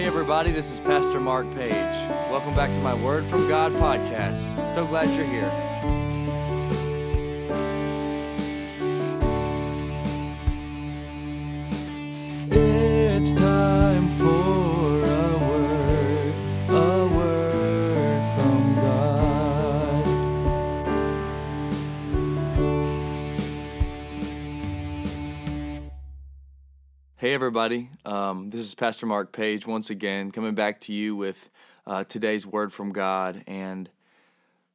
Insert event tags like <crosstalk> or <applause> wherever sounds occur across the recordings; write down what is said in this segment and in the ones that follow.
Hey, everybody, this is Pastor Mark Page. Welcome back to my Word from God podcast. So glad you're here. It's time for a word, a word from God. Hey, everybody. Um, this is Pastor Mark Page once again, coming back to you with uh, today's word from God. And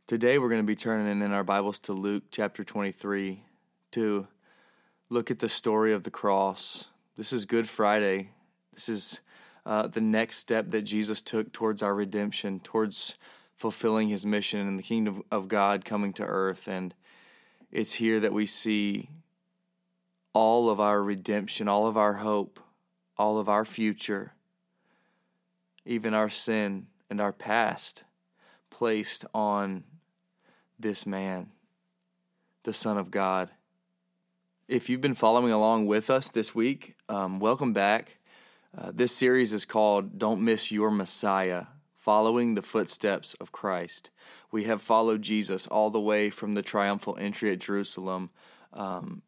today we're going to be turning in our Bibles to Luke chapter 23 to look at the story of the cross. This is Good Friday. This is uh, the next step that Jesus took towards our redemption, towards fulfilling his mission and the kingdom of God coming to earth. And it's here that we see all of our redemption, all of our hope, all of our future, even our sin and our past placed on this man, the Son of God. If you've been following along with us this week, um, welcome back. Uh, this series is called Don't Miss Your Messiah Following the Footsteps of Christ. We have followed Jesus all the way from the triumphal entry at Jerusalem um,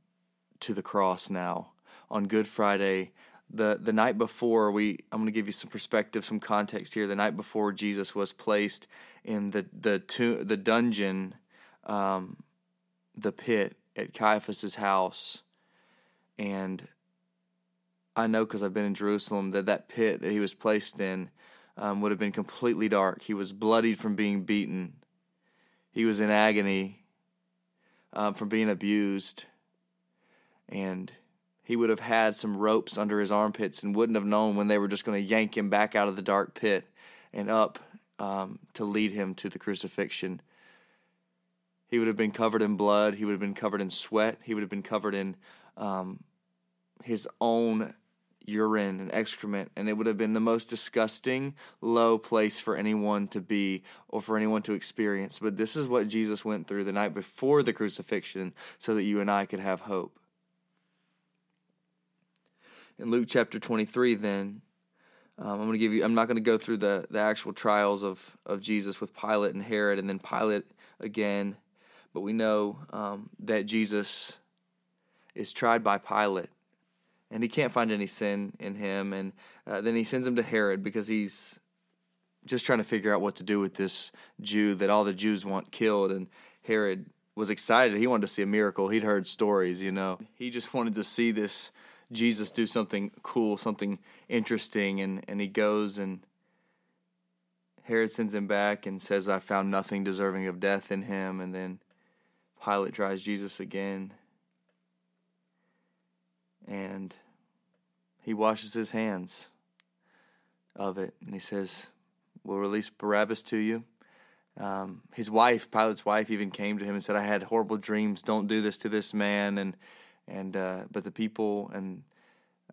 to the cross now on Good Friday. The the night before we I'm going to give you some perspective, some context here. The night before Jesus was placed in the the to, the dungeon, um, the pit at Caiaphas's house, and I know because I've been in Jerusalem that that pit that he was placed in um, would have been completely dark. He was bloodied from being beaten. He was in agony um, from being abused and he would have had some ropes under his armpits and wouldn't have known when they were just going to yank him back out of the dark pit and up um, to lead him to the crucifixion. He would have been covered in blood. He would have been covered in sweat. He would have been covered in um, his own urine and excrement. And it would have been the most disgusting, low place for anyone to be or for anyone to experience. But this is what Jesus went through the night before the crucifixion so that you and I could have hope in Luke chapter 23, then, um, I'm going to give you, I'm not going to go through the, the actual trials of, of Jesus with Pilate and Herod and then Pilate again, but we know um, that Jesus is tried by Pilate and he can't find any sin in him. And uh, then he sends him to Herod because he's just trying to figure out what to do with this Jew that all the Jews want killed. And Herod was excited. He wanted to see a miracle. He'd heard stories, you know. He just wanted to see this Jesus do something cool, something interesting, and, and he goes and Herod sends him back and says, I found nothing deserving of death in him. And then Pilate tries Jesus again. And he washes his hands of it. And he says, We'll release Barabbas to you. Um, his wife, Pilate's wife, even came to him and said, I had horrible dreams. Don't do this to this man. And and uh, but the people and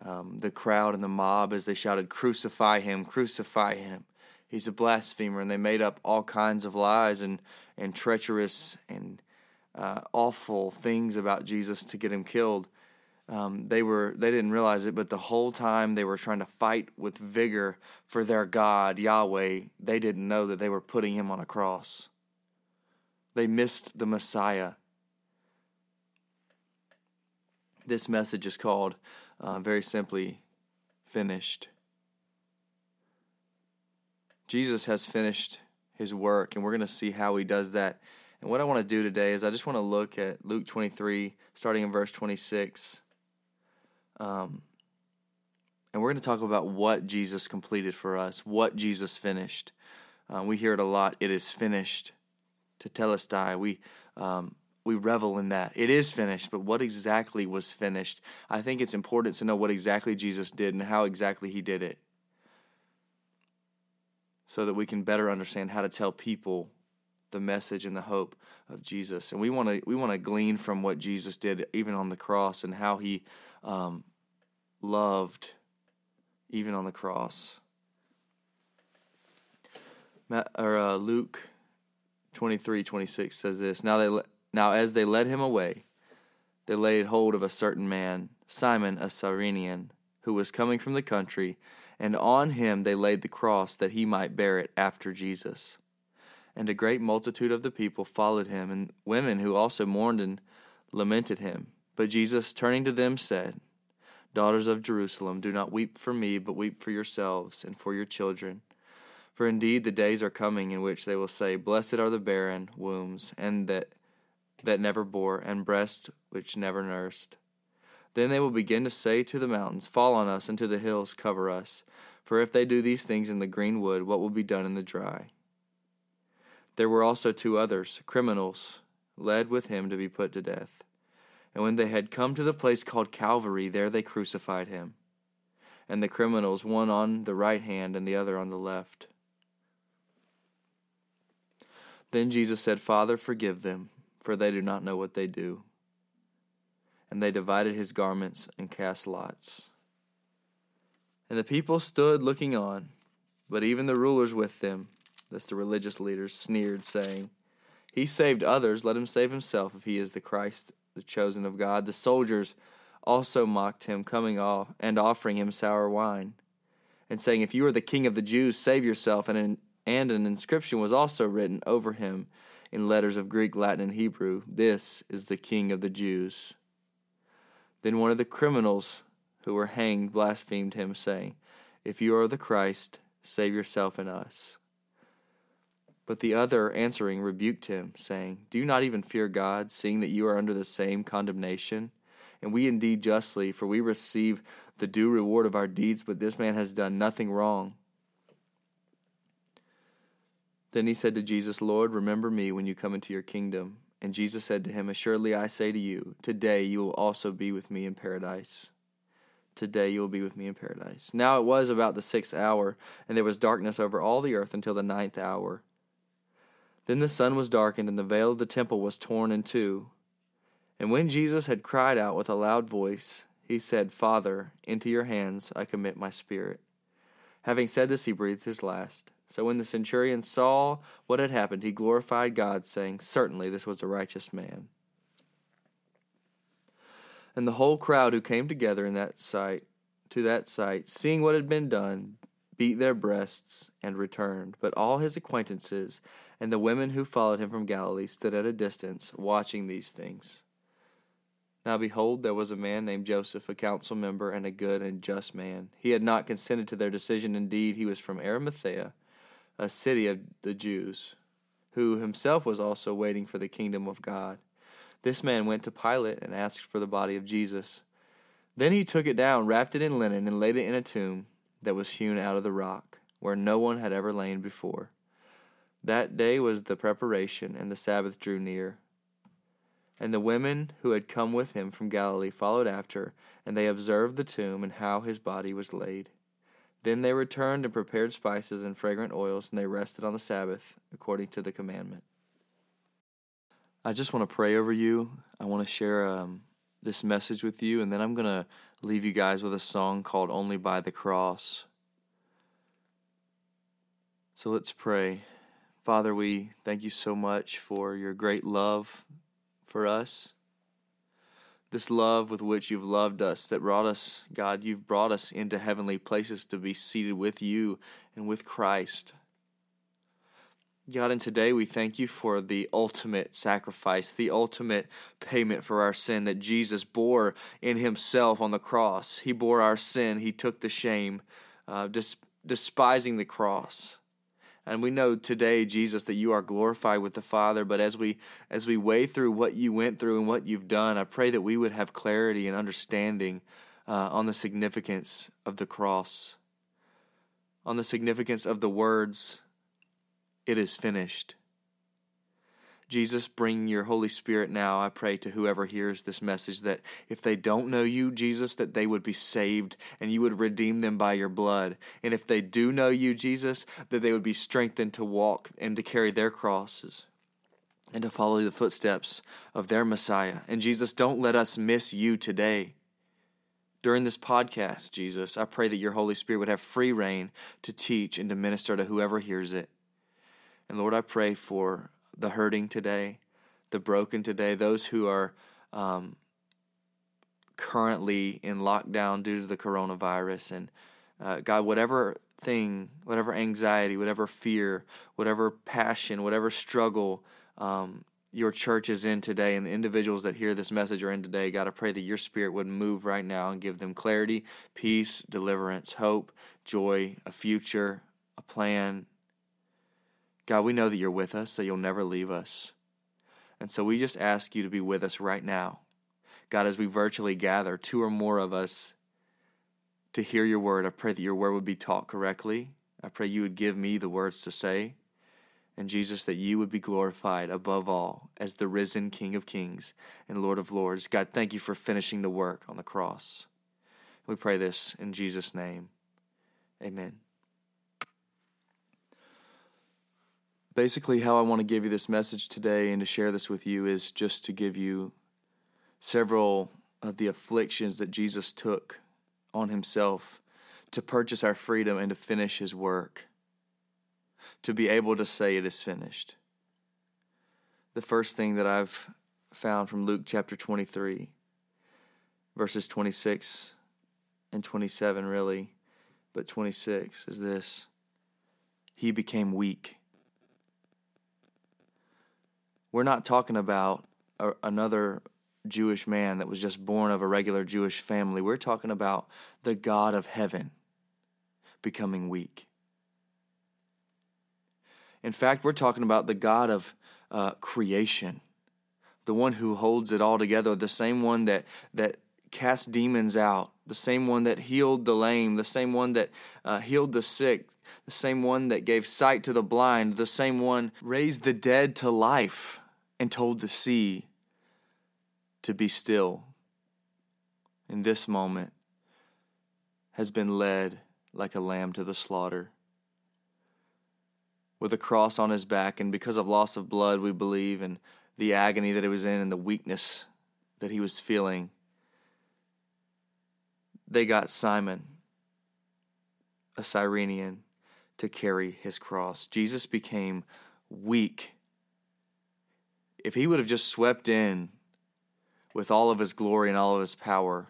um, the crowd and the mob as they shouted crucify him crucify him. He's a blasphemer and they made up all kinds of lies and and treacherous and uh, awful things about jesus to get him killed. Um, they were they didn't realize it but the whole time they were trying to fight with vigor for their god yahweh they didn't know that they were putting him on a cross. They missed the messiah this message is called, uh, very simply, Finished. Jesus has finished his work, and we're going to see how he does that. And what I want to do today is I just want to look at Luke 23, starting in verse 26. Um, and we're going to talk about what Jesus completed for us, what Jesus finished. Um, we hear it a lot. It is finished. Tetelestai. We um, we revel in that. It is finished, but what exactly was finished? I think it's important to know what exactly Jesus did and how exactly he did it so that we can better understand how to tell people the message and the hope of Jesus. And we want to we want to glean from what Jesus did even on the cross and how he um, loved even on the cross. or uh, Luke 23, 26 says this. Now they now, as they led him away, they laid hold of a certain man, Simon a Cyrenian, who was coming from the country, and on him they laid the cross that he might bear it after Jesus. And a great multitude of the people followed him, and women who also mourned and lamented him. But Jesus, turning to them, said, Daughters of Jerusalem, do not weep for me, but weep for yourselves and for your children. For indeed the days are coming in which they will say, Blessed are the barren wombs, and that that never bore, and breast which never nursed. Then they will begin to say to the mountains, Fall on us, and to the hills, cover us. For if they do these things in the green wood, what will be done in the dry? There were also two others, criminals, led with him to be put to death. And when they had come to the place called Calvary, there they crucified him, and the criminals, one on the right hand and the other on the left. Then Jesus said, Father, forgive them, for they do not know what they do. And they divided his garments and cast lots. And the people stood looking on, but even the rulers with them, that's the religious leaders, sneered, saying, He saved others, let him save himself if he is the Christ, the chosen of God. The soldiers also mocked him, coming off and offering him sour wine, and saying, If you are the king of the Jews, save yourself. And an, and an inscription was also written over him in letters of Greek, Latin, and Hebrew This is the king of the Jews. Then one of the criminals who were hanged blasphemed him, saying, If you are the Christ, save yourself and us. But the other answering rebuked him, saying, Do you not even fear God, seeing that you are under the same condemnation? And we indeed justly, for we receive the due reward of our deeds, but this man has done nothing wrong. Then he said to Jesus, Lord, remember me when you come into your kingdom. And Jesus said to him, Assuredly I say to you, today you will also be with me in paradise. Today you will be with me in paradise. Now it was about the sixth hour, and there was darkness over all the earth until the ninth hour. Then the sun was darkened, and the veil of the temple was torn in two. And when Jesus had cried out with a loud voice, he said, Father, into your hands I commit my spirit. Having said this, he breathed his last. So when the centurion saw what had happened, he glorified God, saying, Certainly this was a righteous man. And the whole crowd who came together in that sight to that sight, seeing what had been done, beat their breasts and returned. But all his acquaintances and the women who followed him from Galilee stood at a distance, watching these things. Now behold, there was a man named Joseph, a council member and a good and just man. He had not consented to their decision. Indeed, he was from Arimathea, a city of the Jews, who himself was also waiting for the kingdom of God. This man went to Pilate and asked for the body of Jesus. Then he took it down, wrapped it in linen, and laid it in a tomb that was hewn out of the rock, where no one had ever lain before. That day was the preparation, and the Sabbath drew near. And the women who had come with him from Galilee followed after, and they observed the tomb and how his body was laid. Then they returned and prepared spices and fragrant oils, and they rested on the Sabbath according to the commandment. I just want to pray over you. I want to share um, this message with you, and then I'm going to leave you guys with a song called Only by the Cross. So let's pray. Father, we thank you so much for your great love for us. This love with which you've loved us, that brought us, God, you've brought us into heavenly places to be seated with you and with Christ. God, and today we thank you for the ultimate sacrifice, the ultimate payment for our sin that Jesus bore in himself on the cross. He bore our sin, he took the shame, uh, despising the cross. And we know today, Jesus, that you are glorified with the Father. But as we as we weigh through what you went through and what you've done, I pray that we would have clarity and understanding uh, on the significance of the cross, on the significance of the words it is finished. Jesus, bring your Holy Spirit now, I pray, to whoever hears this message that if they don't know you, Jesus, that they would be saved and you would redeem them by your blood. And if they do know you, Jesus, that they would be strengthened to walk and to carry their crosses and to follow the footsteps of their Messiah. And Jesus, don't let us miss you today. During this podcast, Jesus, I pray that your Holy Spirit would have free reign to teach and to minister to whoever hears it. And Lord, I pray for the hurting today, the broken today, those who are um, currently in lockdown due to the coronavirus. And uh, God, whatever thing, whatever anxiety, whatever fear, whatever passion, whatever struggle um, your church is in today and the individuals that hear this message are in today, God, I pray that your spirit would move right now and give them clarity, peace, deliverance, hope, joy, a future, a plan. God, we know that you're with us, that you'll never leave us. And so we just ask you to be with us right now. God, as we virtually gather, two or more of us to hear your word, I pray that your word would be taught correctly. I pray you would give me the words to say. And Jesus, that you would be glorified above all as the risen King of Kings and Lord of Lords. God, thank you for finishing the work on the cross. We pray this in Jesus' name. Amen. Basically, how I want to give you this message today and to share this with you is just to give you several of the afflictions that Jesus took on himself to purchase our freedom and to finish his work, to be able to say it is finished. The first thing that I've found from Luke chapter 23, verses 26 and 27, really, but 26 is this He became weak. We're not talking about a, another Jewish man that was just born of a regular Jewish family. We're talking about the God of heaven becoming weak. In fact, we're talking about the God of uh, creation, the one who holds it all together, the same one that, that cast demons out, the same one that healed the lame, the same one that uh, healed the sick, the same one that gave sight to the blind, the same one raised the dead to life and told the sea to be still in this moment has been led like a lamb to the slaughter. With a cross on his back, and because of loss of blood, we believe, and the agony that he was in and the weakness that he was feeling, they got Simon, a Cyrenian, to carry his cross. Jesus became weak. If he would have just swept in with all of his glory and all of his power,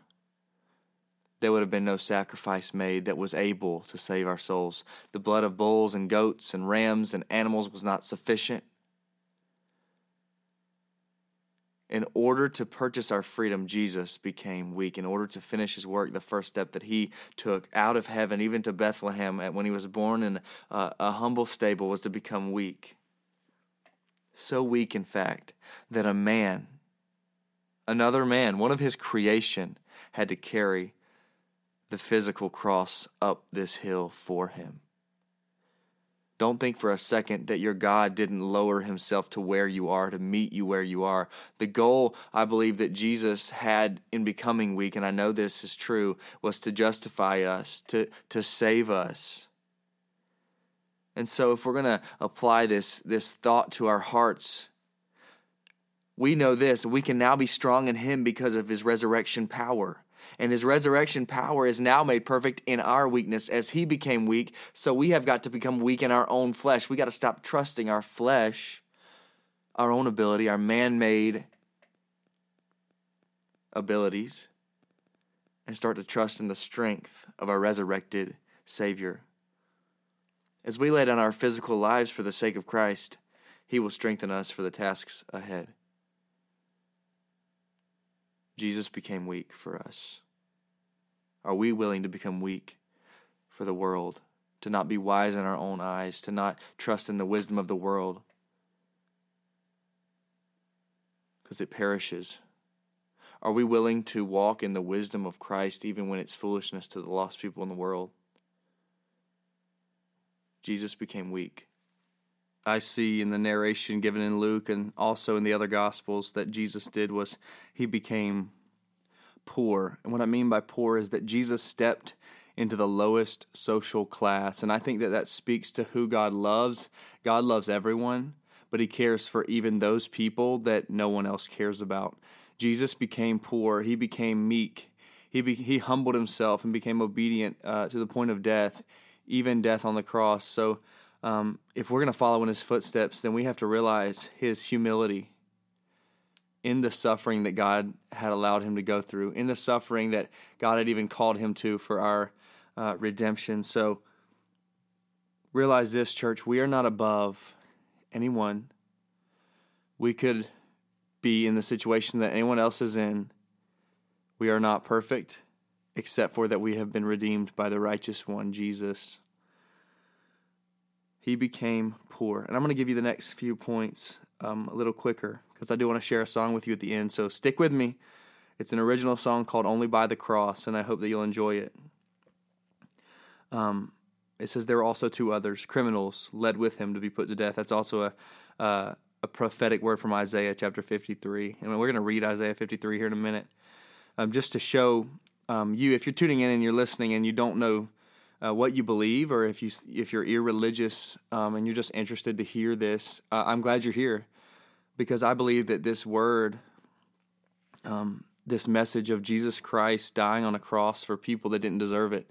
there would have been no sacrifice made that was able to save our souls. The blood of bulls and goats and rams and animals was not sufficient. In order to purchase our freedom, Jesus became weak. In order to finish his work, the first step that he took out of heaven, even to Bethlehem, when he was born in a, a humble stable, was to become weak. So weak, in fact, that a man another man, one of his creation, had to carry the physical cross up this hill for him. Don't think for a second that your God didn't lower himself to where you are, to meet you where you are. The goal, I believe, that Jesus had in becoming weak, and I know this is true, was to justify us, to, to save us. And so, if we're going to apply this, this thought to our hearts, we know this we can now be strong in him because of his resurrection power. And his resurrection power is now made perfect in our weakness as he became weak. So we have got to become weak in our own flesh. We got to stop trusting our flesh, our own ability, our man made abilities, and start to trust in the strength of our resurrected Savior. As we lay down our physical lives for the sake of Christ, he will strengthen us for the tasks ahead. Jesus became weak for us. Are we willing to become weak for the world, to not be wise in our own eyes, to not trust in the wisdom of the world? Because it perishes. Are we willing to walk in the wisdom of Christ even when it's foolishness to the lost people in the world? Jesus became weak. I see in the narration given in Luke and also in the other Gospels that Jesus did was he became poor. And what I mean by poor is that Jesus stepped into the lowest social class. And I think that that speaks to who God loves. God loves everyone, but he cares for even those people that no one else cares about. Jesus became poor, he became meek. He, be, he humbled himself and became obedient uh, to the point of death, even death on the cross. So, um, if we're going to follow in his footsteps, then we have to realize his humility. in the suffering that God had allowed him to go through, in the suffering that God had even called him to for our uh, redemption. So realize this, church, we are not above anyone. We could be in the situation that anyone else is in. We are not perfect, except for that we have been redeemed by the righteous one, Jesus. He became poor. And I'm going to give you the next few points um, a little quicker because I do want to share a song with you at the end. So stick with me. It's an original song called Only by the Cross, and I hope that you'll enjoy it. Um, it says there were also two others, criminals, led with him to be put to death. That's also a, uh, a prophetic word from Isaiah chapter 53. And we're going to read Isaiah 53 here in a minute. Um, just to show um, you, if you're tuning in and you're listening and you don't know uh, what you believe, or if you if you're irreligious um, and you're just interested to hear this, uh, I'm glad you're here because I believe that this word, um, this message of Jesus Christ dying on a cross for people that didn't deserve it,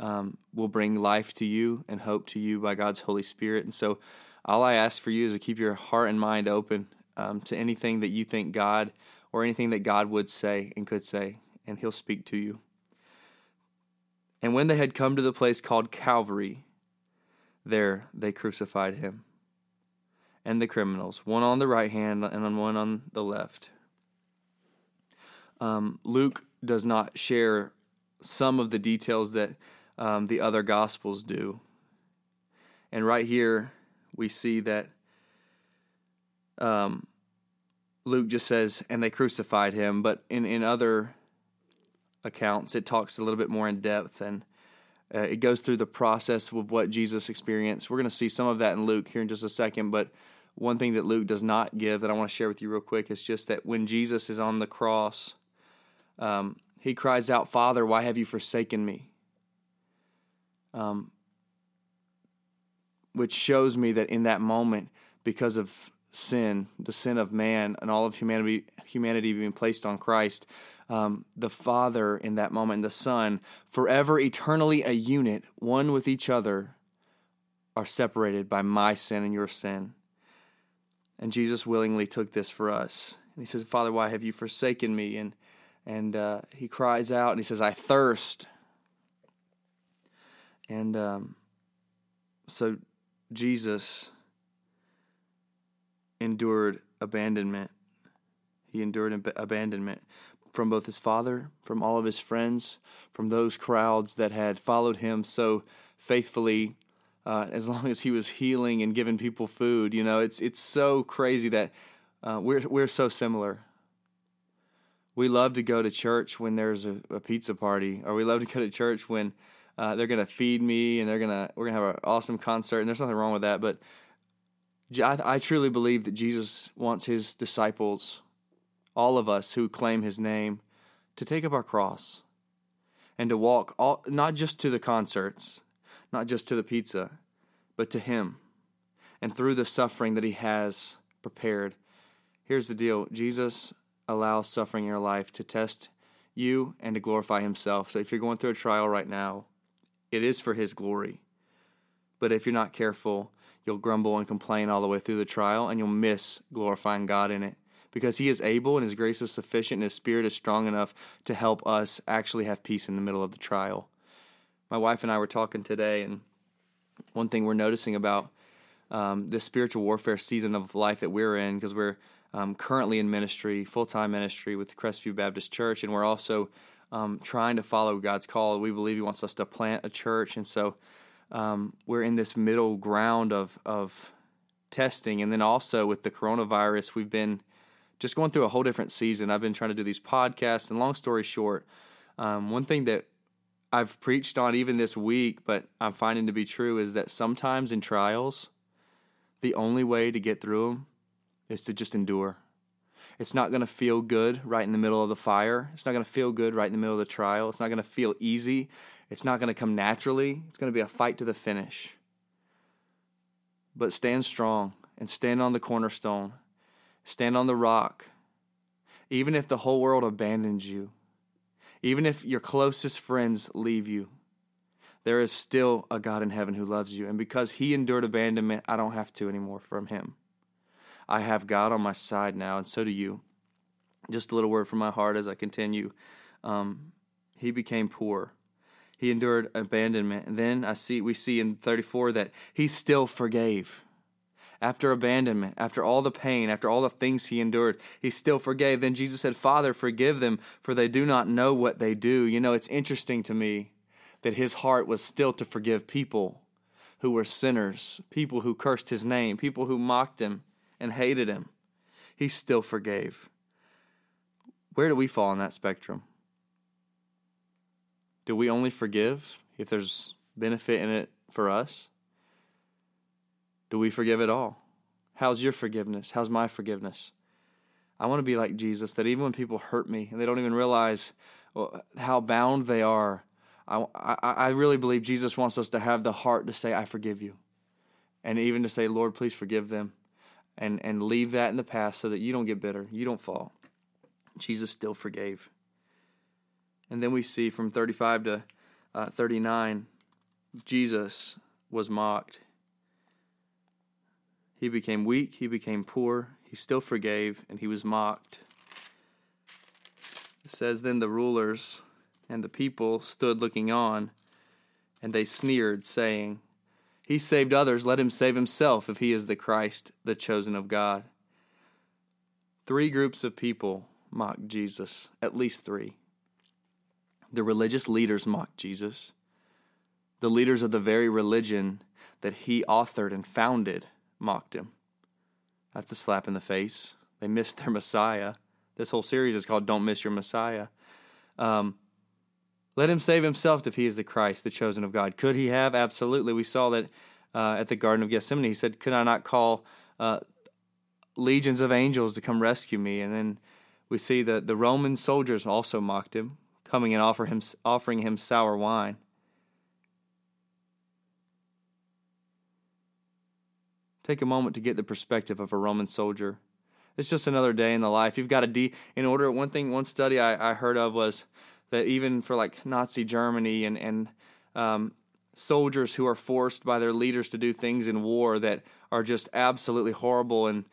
um, will bring life to you and hope to you by God's Holy Spirit. And so, all I ask for you is to keep your heart and mind open um, to anything that you think God or anything that God would say and could say, and He'll speak to you. And when they had come to the place called Calvary, there they crucified him and the criminals, one on the right hand and one on the left. Um, Luke does not share some of the details that um, the other gospels do. And right here, we see that um, Luke just says, and they crucified him. But in, in other accounts, it talks a little bit more in depth and uh, it goes through the process of what Jesus experienced. We're going to see some of that in Luke here in just a second, but one thing that Luke does not give that I want to share with you real quick is just that when Jesus is on the cross, um, he cries out, Father, why have you forsaken me? Um, which shows me that in that moment, because of sin, the sin of man, and all of humanity, humanity being placed on Christ, um, the Father in that moment, and the Son, forever, eternally a unit, one with each other, are separated by my sin and your sin. And Jesus willingly took this for us. And he says, Father, why have you forsaken me? And and uh, he cries out and he says, I thirst. And um, so Jesus endured abandonment. He endured ab- abandonment from both his father, from all of his friends, from those crowds that had followed him so faithfully uh, as long as he was healing and giving people food. You know, it's it's so crazy that uh, we're we're so similar. We love to go to church when there's a, a pizza party, or we love to go to church when uh, they're gonna feed me and they're gonna we're gonna have an awesome concert. And there's nothing wrong with that, but I, I truly believe that Jesus wants his disciples all of us who claim his name, to take up our cross and to walk all, not just to the concerts, not just to the pizza, but to him and through the suffering that he has prepared. Here's the deal Jesus allows suffering in your life to test you and to glorify himself. So if you're going through a trial right now, it is for his glory. But if you're not careful, you'll grumble and complain all the way through the trial and you'll miss glorifying God in it because He is able and His grace is sufficient and His Spirit is strong enough to help us actually have peace in the middle of the trial. My wife and I were talking today, and one thing we're noticing about um, this spiritual warfare season of life that we're in, because we're um, currently in ministry, full time ministry with Crestview Baptist Church, and we're also um, trying to follow God's call. We believe He wants us to plant a church, and so um, we're in this middle ground of of testing, and then also with the coronavirus, we've been just going through a whole different season. I've been trying to do these podcasts, and long story short, um, one thing that I've preached on even this week, but I'm finding to be true, is that sometimes in trials, the only way to get through them is to just endure. It's not going to feel good right in the middle of the fire. It's not going to feel good right in the middle of the trial. It's not going to feel easy. It's not going to come naturally. It's going to be a fight to the finish. But stand strong and stand on the cornerstone Stand on the rock. Even if the whole world abandons you, even if your closest friends leave you, there is still a God in heaven who loves you. And because he endured abandonment, I don't have to anymore from him. I have God on my side now, and so do you. Just a little word from my heart as I continue. Um, he became poor. He endured abandonment. And then I see we see in 34 that he still forgave. After abandonment, after all the pain, after all the things he endured, he still forgave. Then Jesus said, Father, forgive them, for they do not know what they do. You know, it's interesting to me that his heart was still to forgive people who were sinners, people who cursed his name, people who mocked him and hated him. He still forgave. Where do we fall on that spectrum? Do we only forgive if there's benefit in it for us? Do we forgive it all? How's your forgiveness? How's my forgiveness? I want to be like Jesus, that even when people hurt me and they don't even realize how bound they are, I, I, I really believe Jesus wants us to have the heart to say, I forgive you. And even to say, Lord, please forgive them. And, and leave that in the past so that you don't get bitter, you don't fall. Jesus still forgave. And then we see from 35 to uh, 39, Jesus was mocked. He became weak, he became poor, he still forgave, and he was mocked. It says, Then the rulers and the people stood looking on, and they sneered, saying, He saved others, let him save himself if he is the Christ, the chosen of God. Three groups of people mocked Jesus, at least three. The religious leaders mocked Jesus. The leaders of the very religion that he authored and founded mocked him. That's a slap in the face. They missed their Messiah. This whole series is called Don't Miss Your Messiah. Um, let him save himself if he is the Christ, the chosen of God. Could he have? Absolutely. We saw that uh, at the Garden of Gethsemane. He said, Could I not call uh, legions of angels to come rescue me? And then we see that the Roman soldiers also mocked him coming and offer him, offering him sour wine. Take a moment to get the perspective of a Roman soldier. It's just another day in the life. You've got to de in order. One thing, one study I, I heard of was that even for like Nazi Germany and and um, soldiers who are forced by their leaders to do things in war that are just absolutely horrible, and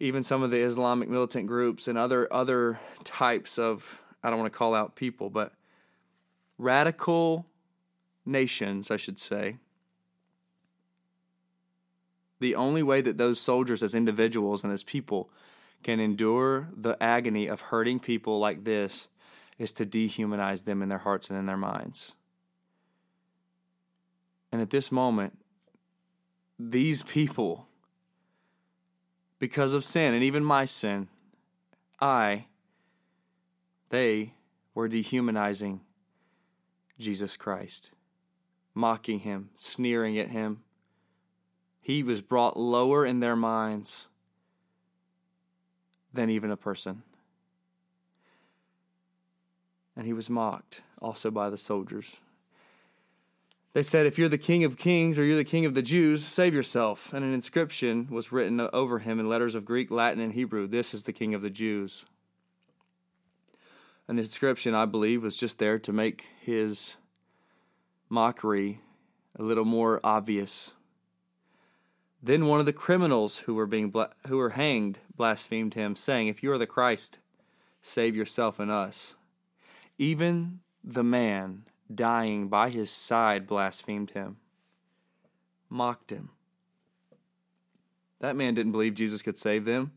even some of the Islamic militant groups and other other types of I don't want to call out people, but radical nations, I should say. The only way that those soldiers, as individuals and as people, can endure the agony of hurting people like this is to dehumanize them in their hearts and in their minds. And at this moment, these people, because of sin and even my sin, I they were dehumanizing Jesus Christ, mocking him, sneering at him. He was brought lower in their minds than even a person. And he was mocked also by the soldiers. They said, If you're the king of kings or you're the king of the Jews, save yourself. And an inscription was written over him in letters of Greek, Latin, and Hebrew This is the king of the Jews. And the inscription, I believe, was just there to make his mockery a little more obvious. Then one of the criminals who were being bla- who were hanged blasphemed him, saying, "If you are the Christ, save yourself and us." Even the man dying by his side blasphemed him, mocked him. That man didn't believe Jesus could save them.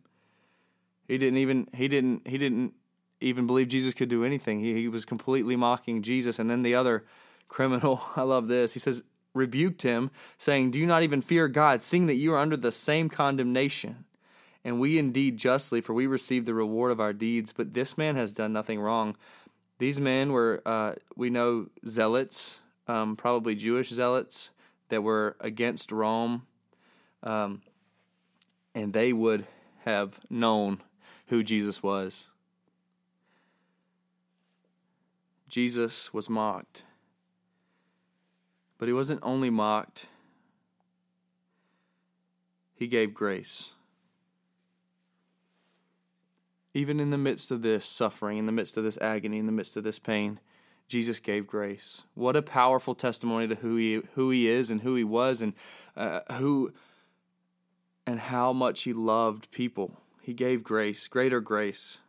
He didn't even he didn't he didn't even believe Jesus could do anything. He, he was completely mocking Jesus. And then the other criminal, <laughs> I love this. He says, rebuked him, saying, Do you not even fear God, seeing that you are under the same condemnation? And we indeed justly, for we receive the reward of our deeds. But this man has done nothing wrong. These men were, uh, we know, zealots, um, probably Jewish zealots that were against Rome. Um, and they would have known who Jesus was. Jesus was mocked. But he wasn't only mocked, he gave grace. Even in the midst of this suffering, in the midst of this agony, in the midst of this pain, Jesus gave grace. What a powerful testimony to who he who he is and who he was and uh, who and how much he loved people. He gave grace, greater grace.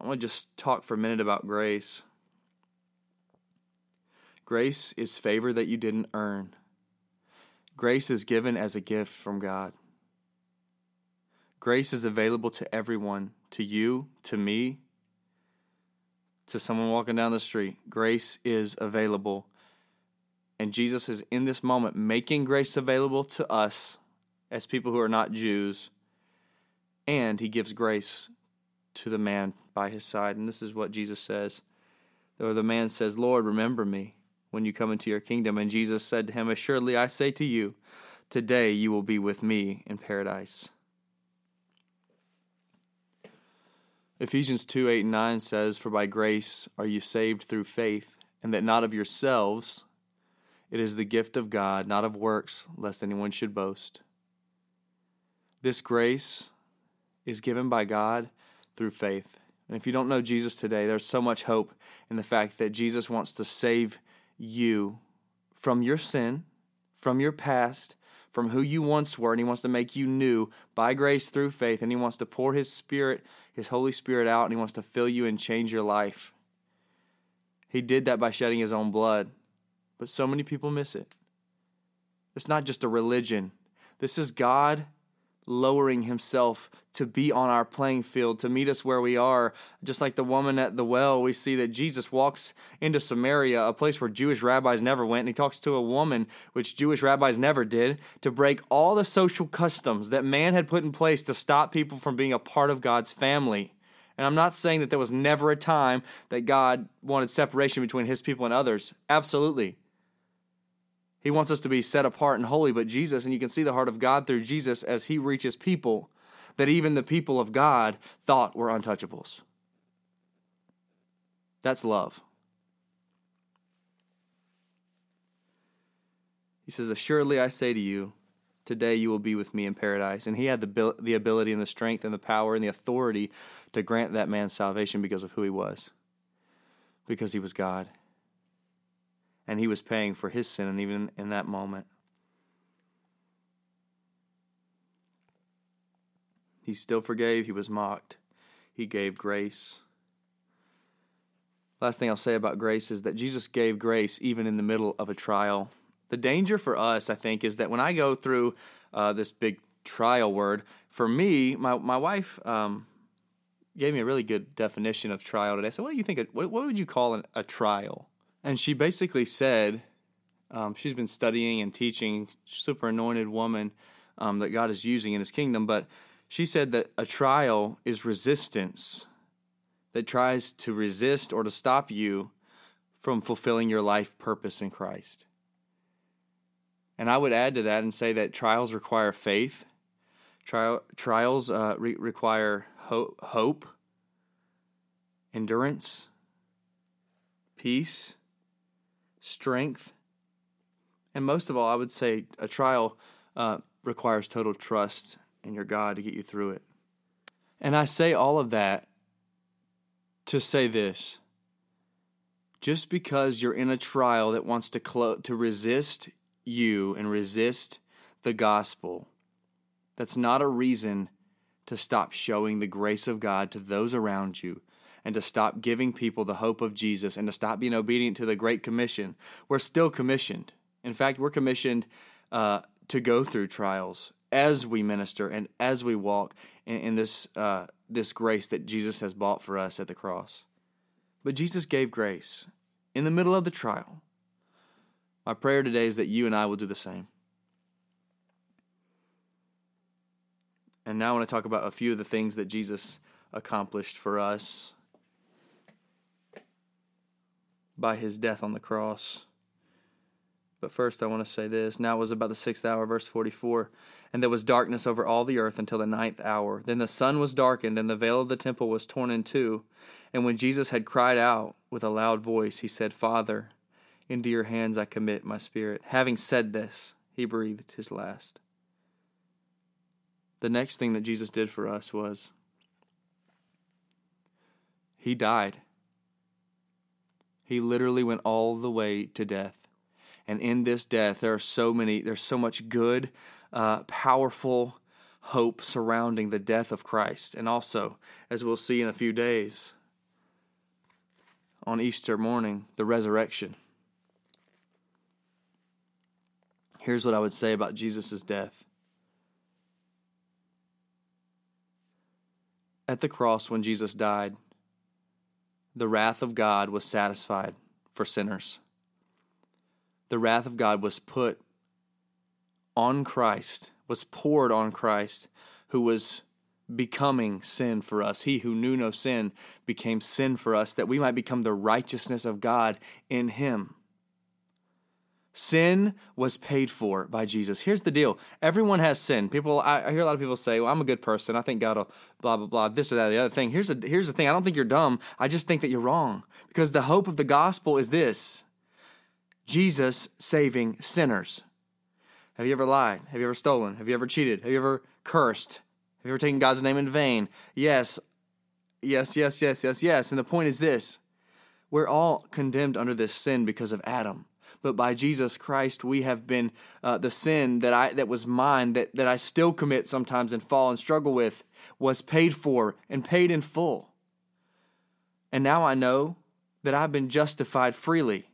I want to just talk for a minute about grace. Grace is favor that you didn't earn. Grace is given as a gift from God. Grace is available to everyone, to you, to me, to someone walking down the street. Grace is available. And Jesus is in this moment making grace available to us as people who are not Jews. And he gives grace to the man by his side. And this is what Jesus says. Or the man says, Lord, remember me when you come into your kingdom. And Jesus said to him, Assuredly I say to you, today you will be with me in paradise. Ephesians 2 8 and 9 says, For by grace are you saved through faith, and that not of yourselves. It is the gift of God, not of works, lest anyone should boast. This grace is given by God through faith. And if you don't know Jesus today, there's so much hope in the fact that Jesus wants to save you from your sin, from your past, from who you once were, and He wants to make you new by grace through faith. And He wants to pour His Spirit, His Holy Spirit out, and He wants to fill you and change your life. He did that by shedding His own blood, but so many people miss it. It's not just a religion, this is God lowering himself to be on our playing field, to meet us where we are. Just like the woman at the well, we see that Jesus walks into Samaria, a place where Jewish rabbis never went, and he talks to a woman, which Jewish rabbis never did, to break all the social customs that man had put in place to stop people from being a part of God's family. And I'm not saying that there was never a time that God wanted separation between his people and others. Absolutely. He wants us to be set apart and holy, but Jesus, and you can see the heart of God through Jesus as he reaches people that even the people of God thought were untouchables. That's love. He says, Assuredly I say to you, today you will be with me in paradise. And he had the, the ability and the strength and the power and the authority to grant that man salvation because of who he was, because he was God and he was paying for his sin, and even in that moment. He still forgave, he was mocked, he gave grace. Last thing I'll say about grace is that Jesus gave grace even in the middle of a trial. The danger for us, I think, is that when I go through uh, this big trial word, for me, my, my wife um, gave me a really good definition of trial today. So, what do you think? What, what would you call an, a trial? And she basically said, um, she's been studying and teaching, super anointed woman um, that God is using in his kingdom, but she said that a trial is resistance that tries to resist or to stop you from fulfilling your life purpose in Christ. And I would add to that and say that trials require faith. Trial, trials uh, re- require ho- hope, endurance, peace, strength, and most of all, I would say a trial uh, requires total trust in your God to get you through it. And I say all of that to say this. Just because you're in a trial that wants to clo- to resist you and resist the gospel, that's not a reason to stop showing the grace of God to those around you and to stop giving people the hope of Jesus and to stop being obedient to the Great Commission. We're still commissioned. In fact, we're commissioned uh, to go through trials as we minister and as we walk in, in this uh, this grace that Jesus has bought for us at the cross. But Jesus gave grace in the middle of the trial. My prayer today is that you and I will do the same. And now I want to talk about a few of the things that Jesus accomplished for us by his death on the cross. But first, I want to say this. Now it was about the sixth hour, verse 44. And there was darkness over all the earth until the ninth hour. Then the sun was darkened, and the veil of the temple was torn in two. And when Jesus had cried out with a loud voice, he said, Father, into your hands I commit my spirit. Having said this, he breathed his last. The next thing that Jesus did for us was he died. He literally went all the way to death. And in this death, there are so many, there's so much good, uh, powerful hope surrounding the death of Christ. And also, as we'll see in a few days, on Easter morning, the resurrection. Here's what I would say about Jesus' death. At the cross, when Jesus died, the wrath of God was satisfied for sinners. The wrath of God was put on Christ, was poured on Christ, who was becoming sin for us. He who knew no sin became sin for us, that we might become the righteousness of God in him. Sin was paid for by Jesus. Here's the deal. Everyone has sin. People, I, I, hear a lot of people say, well, I'm a good person. I think God will blah, blah, blah, this or that, the other thing. Here's, a, here's the thing. I don't think you're dumb. I just think that you're wrong. Because the hope of the gospel is this Jesus saving sinners. Have you ever lied? Have you ever stolen? Have you ever cheated? Have you ever cursed? Have you ever taken God's name in vain? Yes, yes, yes, yes, yes, yes. And the point is this we're all condemned under this sin because of Adam but by Jesus Christ we have been uh, the sin that I that was mine that that I still commit sometimes and fall and struggle with was paid for and paid in full. And now I know that I've been justified freely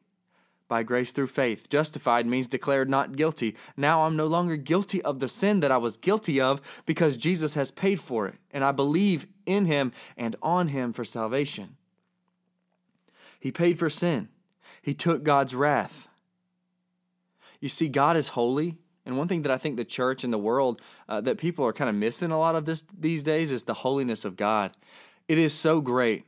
by grace through faith. Justified means declared not guilty. Now I'm no longer guilty of the sin that I was guilty of because Jesus has paid for it and I believe in him and on him for salvation. He paid for sin. He took God's wrath. You see, God is holy. And one thing that I think the church and the world uh, that people are kind of missing a lot of this these days is the holiness of God. It is so great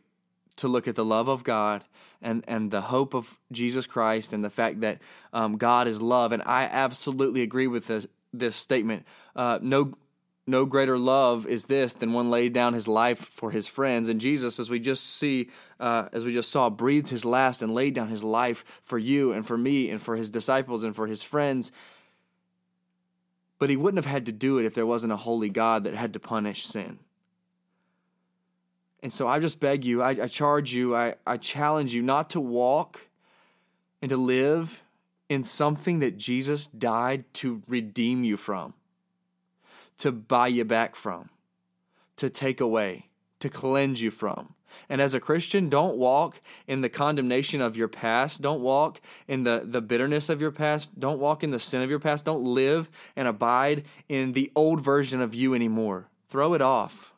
to look at the love of God and, and the hope of Jesus Christ and the fact that um, God is love. And I absolutely agree with this, this statement. Uh, no no greater love is this than one laid down his life for his friends. And Jesus, as we just see, uh, as we just saw, breathed his last and laid down his life for you and for me and for his disciples and for his friends. But he wouldn't have had to do it if there wasn't a holy God that had to punish sin. And so I just beg you, I, I charge you, I, I challenge you not to walk and to live in something that Jesus died to redeem you from to buy you back from, to take away, to cleanse you from. And as a Christian, don't walk in the condemnation of your past. Don't walk in the, the bitterness of your past. Don't walk in the sin of your past. Don't live and abide in the old version of you anymore. Throw it off.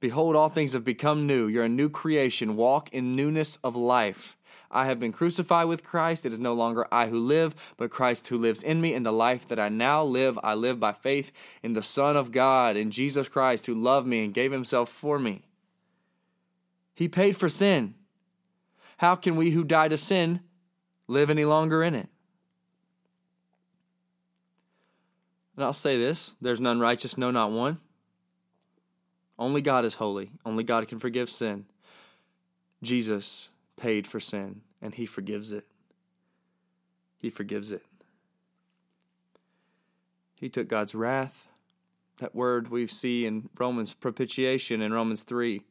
Behold, all things have become new. You're a new creation. Walk in newness of life. I have been crucified with Christ. It is no longer I who live, but Christ who lives in me. In the life that I now live, I live by faith in the Son of God, in Jesus Christ, who loved me and gave himself for me. He paid for sin. How can we who died to sin live any longer in it? And I'll say this there's none righteous, no, not one. Only God is holy. Only God can forgive sin. Jesus paid for sin, and He forgives it. He forgives it. He took God's wrath. That word we see in Romans, propitiation in Romans 3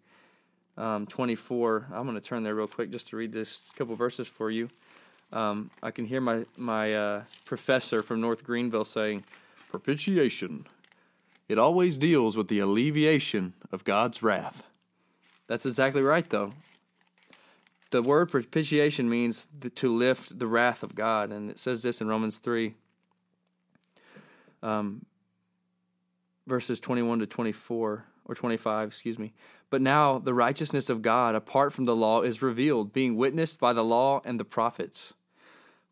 um, 24. I'm going to turn there real quick just to read this couple verses for you. Um, I can hear my, my uh, professor from North Greenville saying, Propitiation. It always deals with the alleviation of God's wrath. That's exactly right, though the word propitiation means to lift the wrath of God, and it says this in Romans 3, um, verses 21 to 24, or 25, excuse me. But now the righteousness of God, apart from the law, is revealed, being witnessed by the law and the prophets.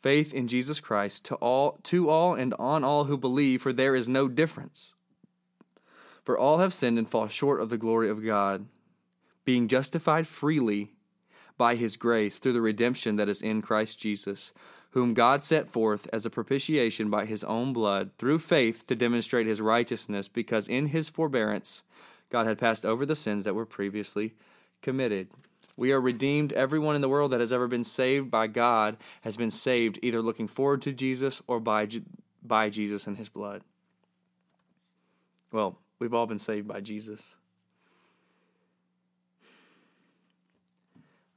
Faith in Jesus Christ to all, to all and on all who believe, for there is no difference. For all have sinned and fall short of the glory of God, being justified freely by his grace through the redemption that is in Christ Jesus, whom God set forth as a propitiation by his own blood through faith to demonstrate his righteousness, because in his forbearance God had passed over the sins that were previously committed. We are redeemed. Everyone in the world that has ever been saved by God has been saved either looking forward to Jesus or by, by Jesus and his blood. Well, we've all been saved by Jesus.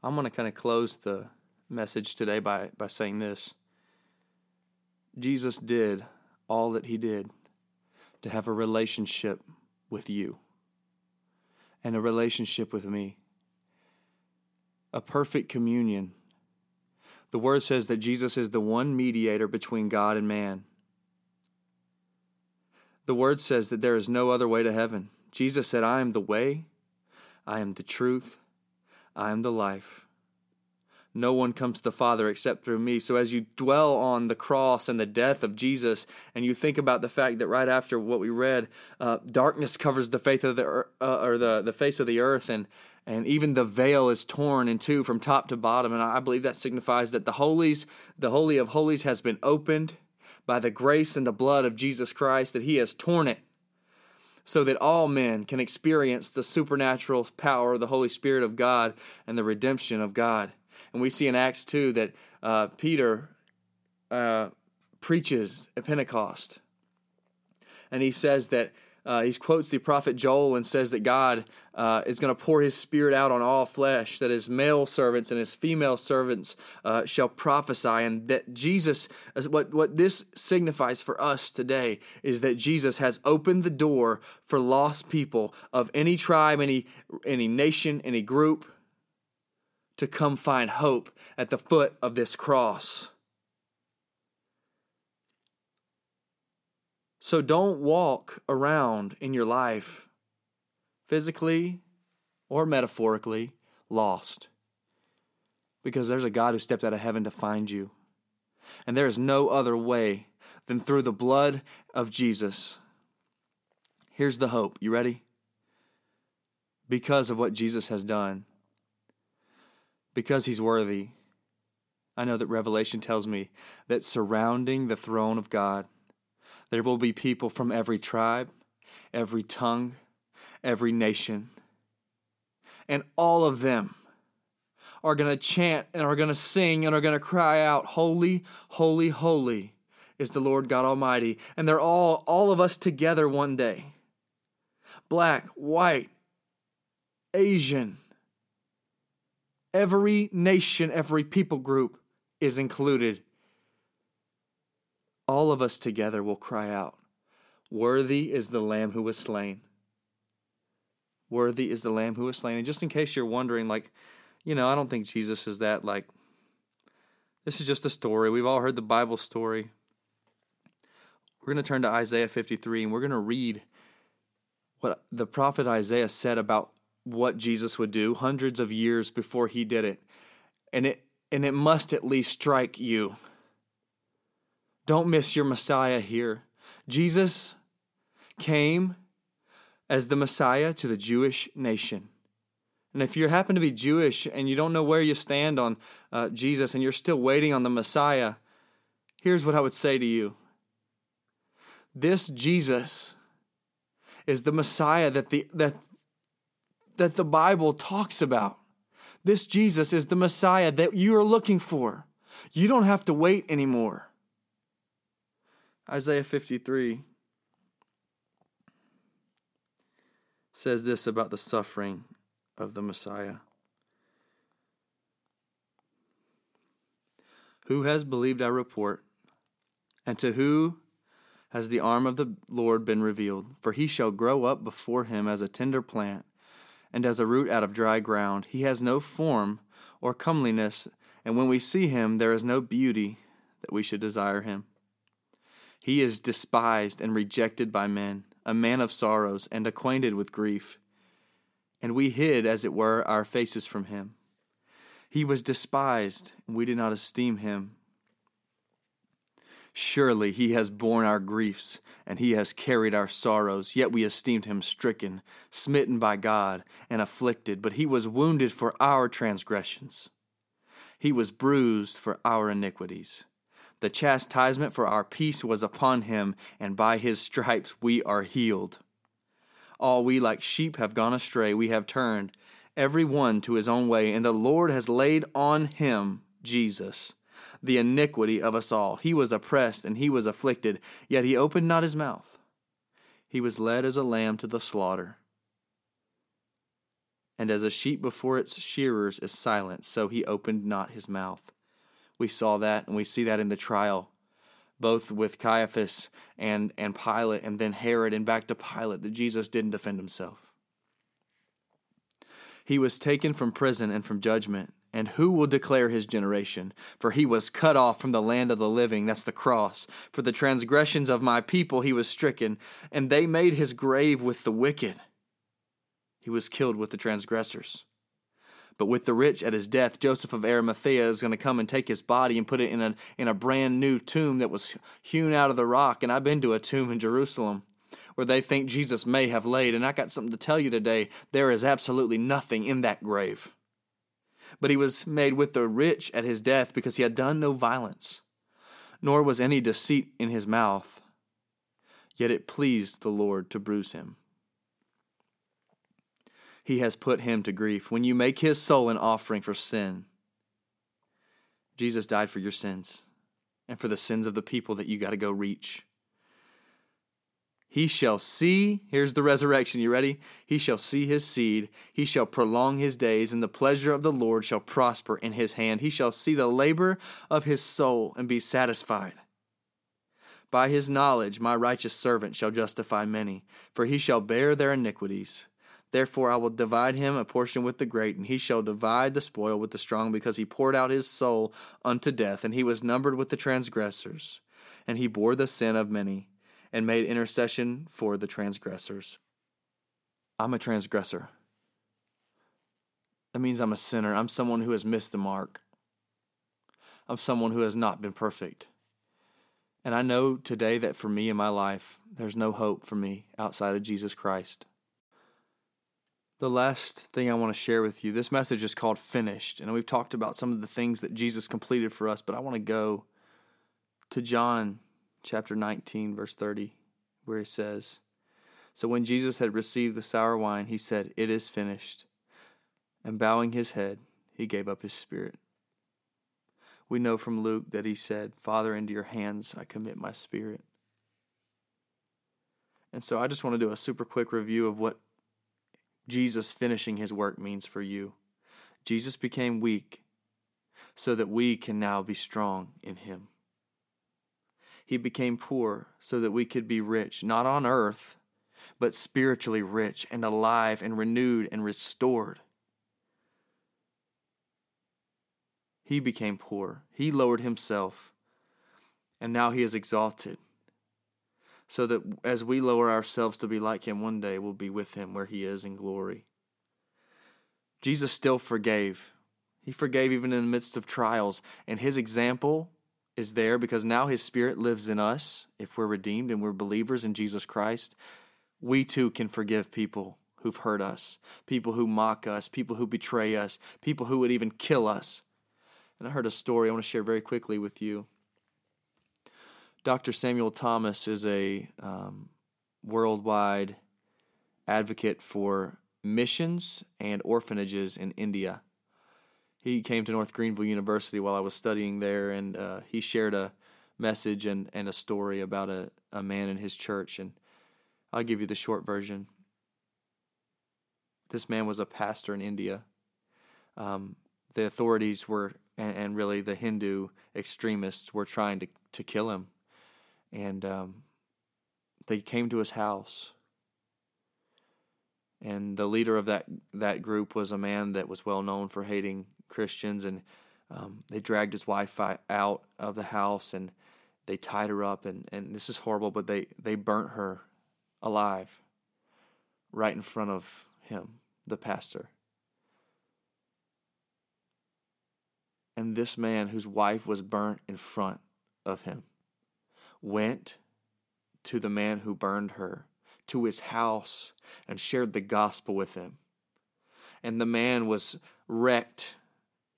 I'm going to kind of close the message today by, by saying this Jesus did all that he did to have a relationship with you and a relationship with me. a perfect communion. The word says that Jesus is the one mediator between God and man. The word says that there is no other way to heaven. Jesus said, I am the way, I am the truth, I am the life. No one comes to the Father except through me. So, as you dwell on the cross and the death of Jesus, and you think about the fact that right after what we read, uh, darkness covers the face of the uh, or the, the face of the earth, and and even the veil is torn in two from top to bottom. And I believe that signifies that the holies, the holy of holies, has been opened by the grace and the blood of Jesus Christ. That He has torn it so that all men can experience the supernatural power of the Holy Spirit of God and the redemption of God. And we see in Acts 2 that uh, Peter uh, preaches at Pentecost. And he says that uh, he quotes the prophet Joel and says that God uh, is going to pour his spirit out on all flesh, that his male servants and his female servants uh, shall prophesy, and that Jesus, what, what this signifies for us today is that Jesus has opened the door for lost people of any tribe, any, any nation, any group to come find hope at the foot of this cross. So don't walk around in your life, physically or metaphorically, lost. Because there's a God who stepped out of heaven to find you. And there is no other way than through the blood of Jesus. Here's the hope. You ready? Because of what Jesus has done, because he's worthy. I know that Revelation tells me that surrounding the throne of God, there will be people from every tribe, every tongue, every nation. And all of them are going to chant and are going to sing and are going to cry out, Holy, holy, holy is the Lord God Almighty. And they're all, all of us together one day black, white, Asian, Every nation, every people group is included. All of us together will cry out, Worthy is the Lamb who was slain. Worthy is the Lamb who was slain. And just in case you're wondering, like, you know, I don't think Jesus is that, like, this is just a story. We've all heard the Bible story. We're going to turn to Isaiah 53 and we're going to read what the prophet Isaiah said about what Jesus would do hundreds of years before he did it. And it and it must at least strike you. Don't miss your Messiah here. Jesus came as the Messiah to the Jewish nation. And if you happen to be Jewish and you don't know where you stand on uh, Jesus and you're still waiting on the Messiah, here's what I would say to you. This Jesus is the Messiah that the, that that the Bible talks about. This Jesus is the Messiah that you are looking for. You don't have to wait anymore. Isaiah 53 says this about the suffering of the Messiah. Who has believed our report? And to who has the arm of the Lord been revealed? For he shall grow up before him as a tender plant and as a root out of dry ground. He has no form or comeliness, and when we see him, there is no beauty that we should desire him. He is despised and rejected by men, a man of sorrows and acquainted with grief. And we hid, as it were, our faces from him. He was despised, and we did not esteem him. Surely he has borne our griefs, and he has carried our sorrows. Yet we esteemed him stricken, smitten by God, and afflicted. But he was wounded for our transgressions, he was bruised for our iniquities. The chastisement for our peace was upon him, and by his stripes we are healed. All we like sheep have gone astray, we have turned every one to his own way, and the Lord has laid on him, Jesus the iniquity of us all. He was oppressed and he was afflicted, yet he opened not his mouth. He was led as a lamb to the slaughter. And as a sheep before its shearers is silent, so he opened not his mouth. We saw that, and we see that in the trial, both with Caiaphas and, and Pilate, and then Herod, and back to Pilate, that Jesus didn't defend himself. He was taken from prison and from judgment And who will declare his generation? For he was cut off from the land of the living. That's the cross. For the transgressions of my people he was stricken, and they made his grave with the wicked. He was killed with the transgressors. But with the rich at his death, Joseph of Arimathea is going to come and take his body and put it in a, in a brand new tomb that was hewn out of the rock. And I've been to a tomb in Jerusalem where they think Jesus may have laid. And I got something to tell you today. There is absolutely nothing in that grave. But he was made with the rich at his death because he had done no violence, nor was any deceit in his mouth. Yet it pleased the Lord to bruise him. He has put him to grief. When you make his soul an offering for sin, Jesus died for your sins and for the sins of the people that you got to go reach. He shall see, here's the resurrection, you ready? He shall see his seed, he shall prolong his days, and the pleasure of the Lord shall prosper in his hand. He shall see the labor of his soul and be satisfied. By his knowledge, my righteous servant shall justify many, for he shall bear their iniquities. Therefore, I will divide him a portion with the great, and he shall divide the spoil with the strong, because he poured out his soul unto death, and he was numbered with the transgressors, and he bore the sin of many and made intercession for the transgressors. I'm a transgressor. That means I'm a sinner. I'm someone who has missed the mark. I'm someone who has not been perfect. And I know today that for me in my life, there's no hope for me outside of Jesus Christ. The last thing I want to share with you this message is called Finished. And we've talked about some of the things that Jesus completed for us, but I want to go to John chapter 19, verse 30, where he says, So when Jesus had received the sour wine, he said, It is finished. And bowing his head, he gave up his spirit. We know from Luke that he said, Father, into your hands I commit my spirit. And so I just want to do a super quick review of what Jesus finishing his work means for you. Jesus became weak so that we can now be strong in him. He became poor so that we could be rich, not on earth, but spiritually rich and alive and renewed and restored. He became poor. He lowered himself. And now he is exalted. So that as we lower ourselves to be like him one day, we'll be with him where he is in glory. Jesus still forgave. He forgave even in the midst of trials. And his example is there because now his spirit lives in us. If we're redeemed and we're believers in Jesus Christ, we too can forgive people who've hurt us, people who mock us, people who betray us, people who would even kill us. And I heard a story I want to share very quickly with you. Dr. Samuel Thomas is a um, worldwide advocate for missions and orphanages in India he came to North Greenville University while I was studying there, and uh, he shared a message and, and a story about a, a man in his church. And I'll give you the short version. This man was a pastor in India. Um, the authorities were, and, and, really the Hindu extremists were trying to, to kill him. And um, they came to his house. And the leader of that, that group was a man that was well known for hating Christians, and um, they dragged his wife out of the house and they tied her up, and, and this is horrible, but they, they burnt her alive right in front of him, the pastor. And this man, whose wife was burnt in front of him, went to the man who burned her to his house and shared the gospel with him. And the man was wrecked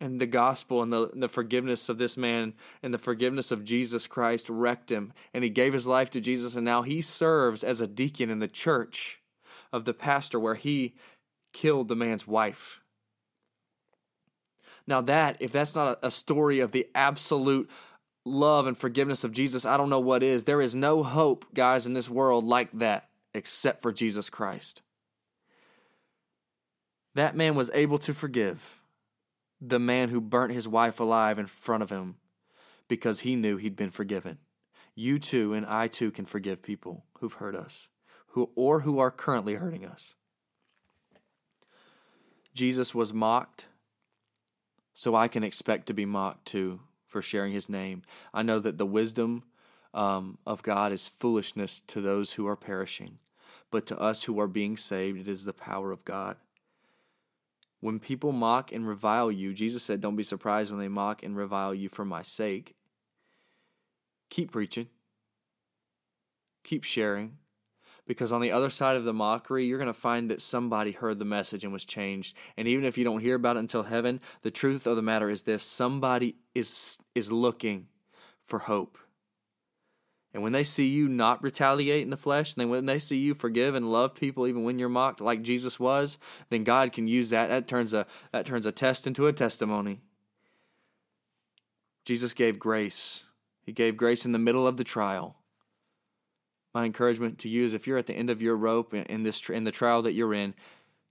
and the gospel and the, the forgiveness of this man and the forgiveness of Jesus Christ wrecked him. And he gave his life to Jesus, and now he serves as a deacon in the church of the pastor where he killed the man's wife. Now, that, if that's not a story of the absolute love and forgiveness of Jesus, I don't know what is. There is no hope, guys, in this world like that except for Jesus Christ. That man was able to forgive the man who burnt his wife alive in front of him because he knew he'd been forgiven. You too and I too can forgive people who've hurt us who or who are currently hurting us. Jesus was mocked so I can expect to be mocked too for sharing his name. I know that the wisdom um, of God is foolishness to those who are perishing, but to us who are being saved, it is the power of God. When people mock and revile you, Jesus said, Don't be surprised when they mock and revile you for my sake. Keep preaching, keep sharing, because on the other side of the mockery, you're going to find that somebody heard the message and was changed. And even if you don't hear about it until heaven, the truth of the matter is this somebody is, is looking for hope. And when they see you not retaliate in the flesh, and then when they see you forgive and love people even when you're mocked like Jesus was, then God can use that. That turns a that turns a test into a testimony. Jesus gave grace. He gave grace in the middle of the trial my encouragement to you is if you're at the end of your rope in this in the trial that you're in,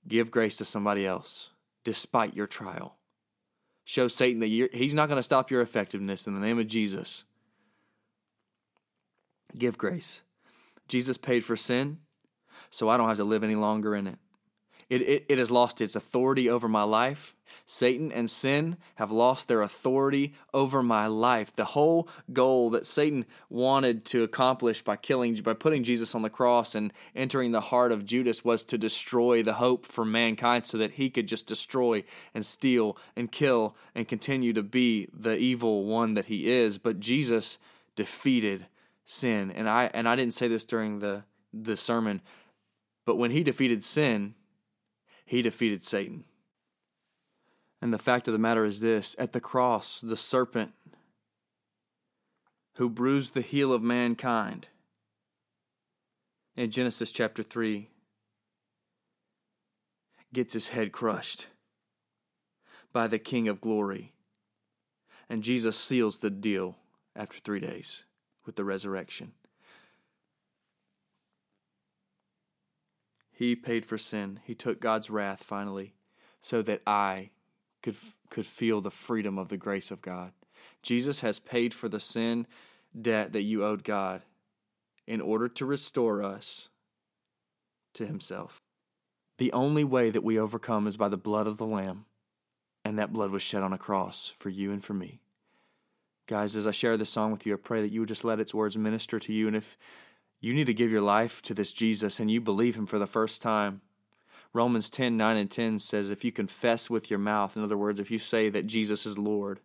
give grace to somebody else despite your trial. Show Satan that he's not going to stop your effectiveness in the name of Jesus. Give grace. Jesus paid for sin, so I don't have to live any longer in it. It, it, it has lost its authority over my life. Satan and sin have lost their authority over my life. The whole goal that Satan wanted to accomplish by killing, by putting Jesus on the cross and entering the heart of Judas was to destroy the hope for mankind so that he could just destroy and steal and kill and continue to be the evil one that he is. But Jesus defeated sin. And I, and I didn't say this during the, the sermon, but when he defeated sin, he defeated Satan. And the fact of the matter is this at the cross, the serpent who bruised the heel of mankind in Genesis chapter 3 gets his head crushed by the King of glory. And Jesus seals the deal after three days with the resurrection. He paid for sin. He took God's wrath finally so that I could could feel the freedom of the grace of God. Jesus has paid for the sin debt that you owed God in order to restore us to himself. The only way that we overcome is by the blood of the lamb, and that blood was shed on a cross for you and for me. Guys, as I share this song with you, I pray that you would just let its words minister to you and if you need to give your life to this Jesus and you believe him for the first time. Romans 10 9 and 10 says, If you confess with your mouth, in other words, if you say that Jesus is Lord,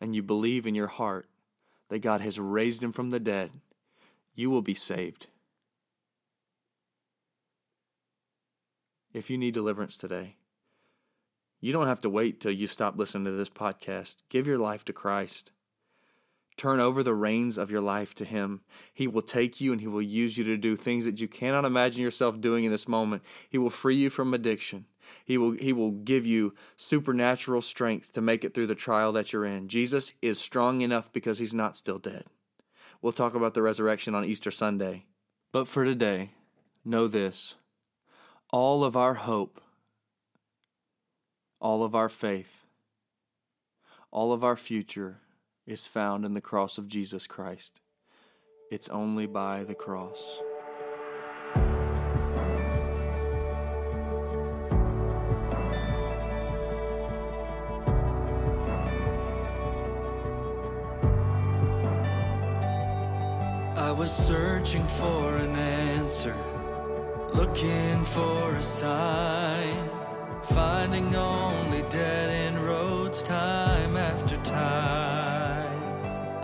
and you believe in your heart that God has raised him from the dead, you will be saved. If you need deliverance today, you don't have to wait till you stop listening to this podcast. Give your life to Christ. Turn over the reins of your life to Him. He will take you and He will use you to do things that you cannot imagine yourself doing in this moment. He will free you from addiction. He will, he will give you supernatural strength to make it through the trial that you're in. Jesus is strong enough because He's not still dead. We'll talk about the resurrection on Easter Sunday. But for today, know this all of our hope, all of our faith, all of our future is found in the cross of Jesus Christ. It's only by the cross. I was searching for an answer, looking for a sign, finding only dead end roads time after time.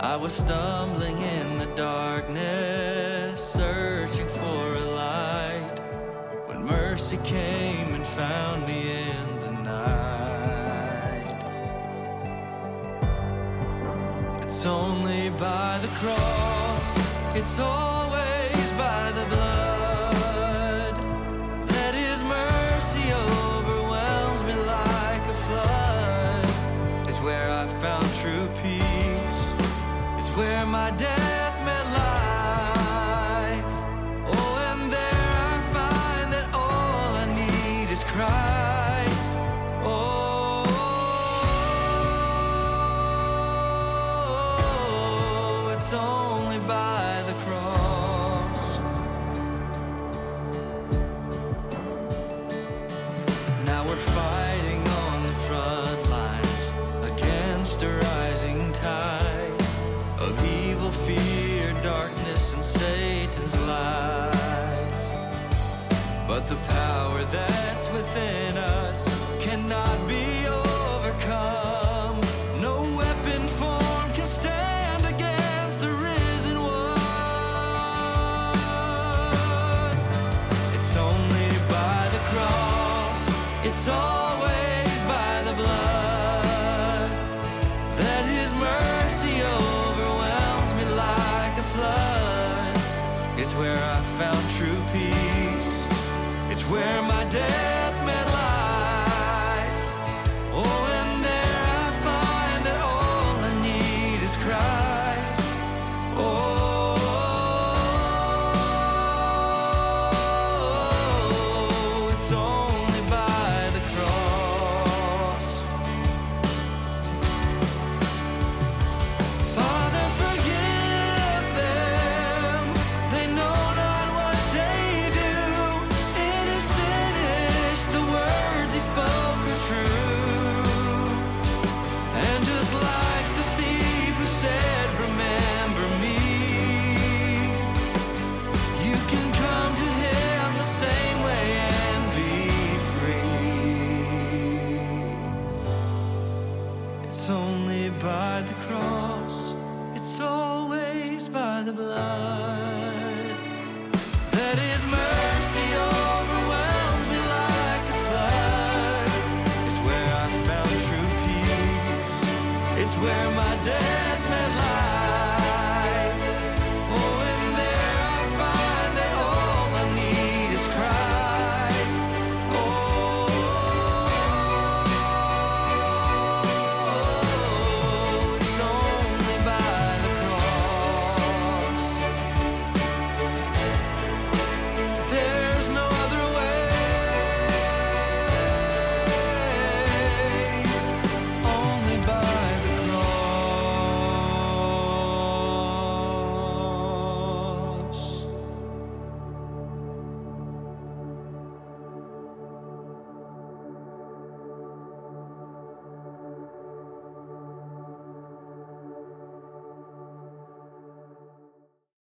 I was stumbling in the darkness, searching for a light, when mercy came and found me in the night. It's only by the cross, it's always within